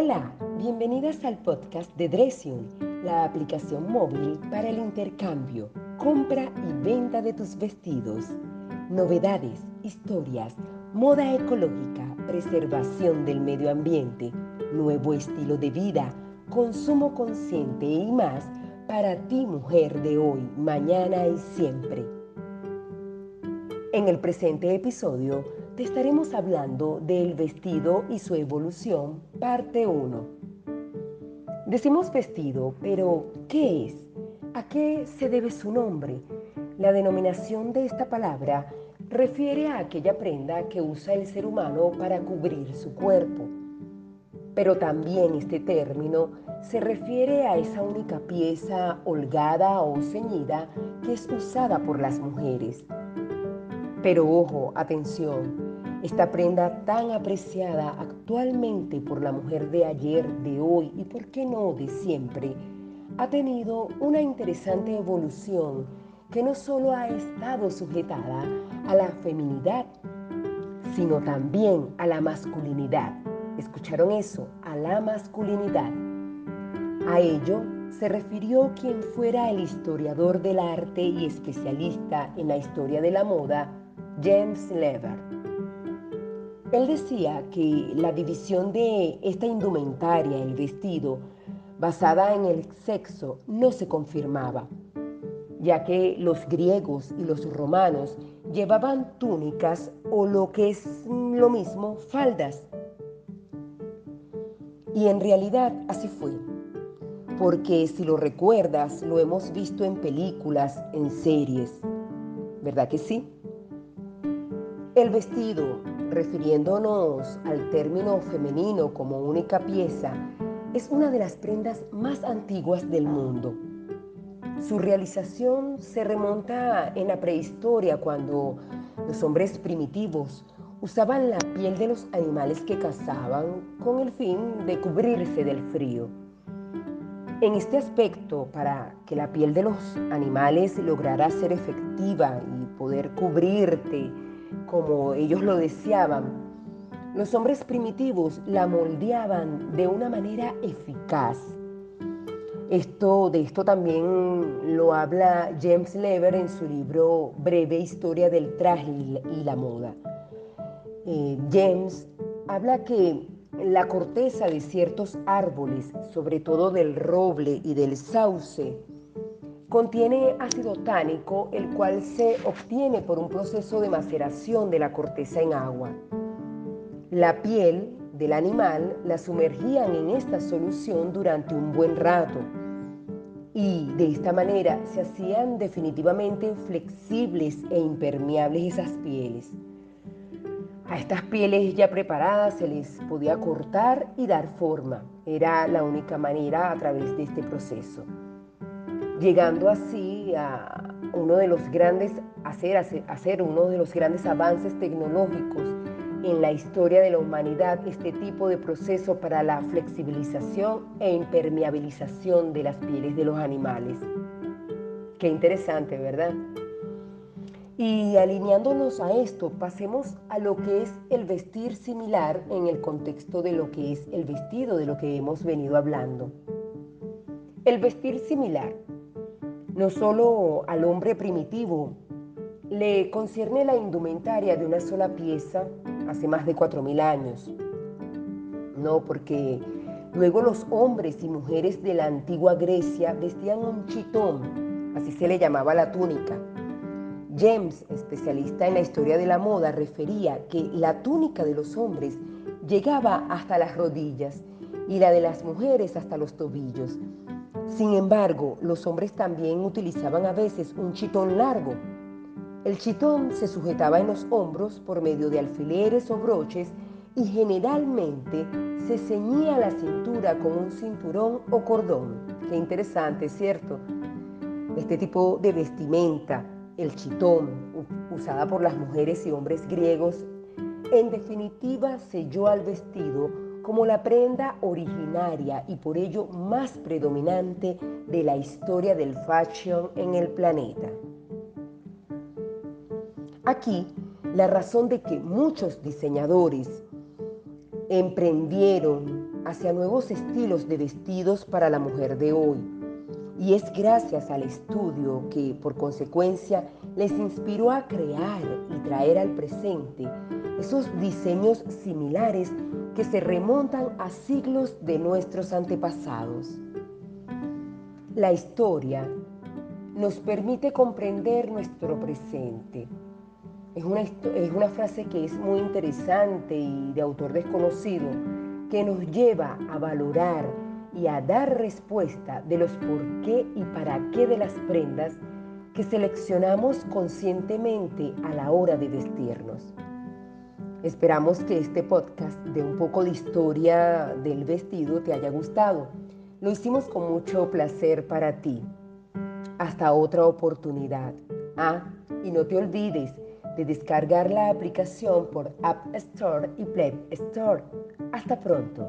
Hola, bienvenidas al podcast de Dressium, la aplicación móvil para el intercambio, compra y venta de tus vestidos. Novedades, historias, moda ecológica, preservación del medio ambiente, nuevo estilo de vida, consumo consciente y más para ti mujer de hoy, mañana y siempre. En el presente episodio te estaremos hablando del vestido y su evolución, parte 1. Decimos vestido, pero ¿qué es? ¿A qué se debe su nombre? La denominación de esta palabra refiere a aquella prenda que usa el ser humano para cubrir su cuerpo. Pero también este término se refiere a esa única pieza holgada o ceñida que es usada por las mujeres pero ojo, atención, esta prenda tan apreciada actualmente por la mujer de ayer, de hoy y por qué no de siempre, ha tenido una interesante evolución que no solo ha estado sujetada a la feminidad, sino también a la masculinidad. ¿Escucharon eso? A la masculinidad. A ello se refirió quien fuera el historiador del arte y especialista en la historia de la moda, James Lever. Él decía que la división de esta indumentaria, el vestido, basada en el sexo, no se confirmaba, ya que los griegos y los romanos llevaban túnicas o lo que es lo mismo, faldas. Y en realidad así fue, porque si lo recuerdas, lo hemos visto en películas, en series, ¿verdad que sí? El vestido, refiriéndonos al término femenino como única pieza, es una de las prendas más antiguas del mundo. Su realización se remonta en la prehistoria cuando los hombres primitivos usaban la piel de los animales que cazaban con el fin de cubrirse del frío. En este aspecto, para que la piel de los animales lograra ser efectiva y poder cubrirte como ellos lo deseaban, los hombres primitivos la moldeaban de una manera eficaz. Esto, de esto también lo habla James Lever en su libro Breve Historia del Traje y la Moda. Eh, James habla que la corteza de ciertos árboles, sobre todo del roble y del sauce, Contiene ácido tánico, el cual se obtiene por un proceso de maceración de la corteza en agua. La piel del animal la sumergían en esta solución durante un buen rato y de esta manera se hacían definitivamente flexibles e impermeables esas pieles. A estas pieles ya preparadas se les podía cortar y dar forma. Era la única manera a través de este proceso llegando así a uno de los grandes, hacer, hacer uno de los grandes avances tecnológicos en la historia de la humanidad, este tipo de proceso para la flexibilización e impermeabilización de las pieles de los animales. Qué interesante, ¿verdad? Y alineándonos a esto, pasemos a lo que es el vestir similar en el contexto de lo que es el vestido, de lo que hemos venido hablando. El vestir similar no solo al hombre primitivo le concierne la indumentaria de una sola pieza hace más de 4.000 años. No, porque luego los hombres y mujeres de la antigua Grecia vestían un chitón, así se le llamaba la túnica. James, especialista en la historia de la moda, refería que la túnica de los hombres llegaba hasta las rodillas y la de las mujeres hasta los tobillos, sin embargo, los hombres también utilizaban a veces un chitón largo. El chitón se sujetaba en los hombros por medio de alfileres o broches y generalmente se ceñía la cintura con un cinturón o cordón. Qué interesante, ¿cierto? Este tipo de vestimenta, el chitón, usada por las mujeres y hombres griegos, en definitiva selló al vestido como la prenda originaria y por ello más predominante de la historia del fashion en el planeta. Aquí, la razón de que muchos diseñadores emprendieron hacia nuevos estilos de vestidos para la mujer de hoy. Y es gracias al estudio que, por consecuencia, les inspiró a crear y traer al presente esos diseños similares que se remontan a siglos de nuestros antepasados. La historia nos permite comprender nuestro presente. Es una, es una frase que es muy interesante y de autor desconocido, que nos lleva a valorar y a dar respuesta de los por qué y para qué de las prendas que seleccionamos conscientemente a la hora de vestirnos. Esperamos que este podcast de un poco de historia del vestido te haya gustado. Lo hicimos con mucho placer para ti. Hasta otra oportunidad. Ah, y no te olvides de descargar la aplicación por App Store y Play Store. Hasta pronto.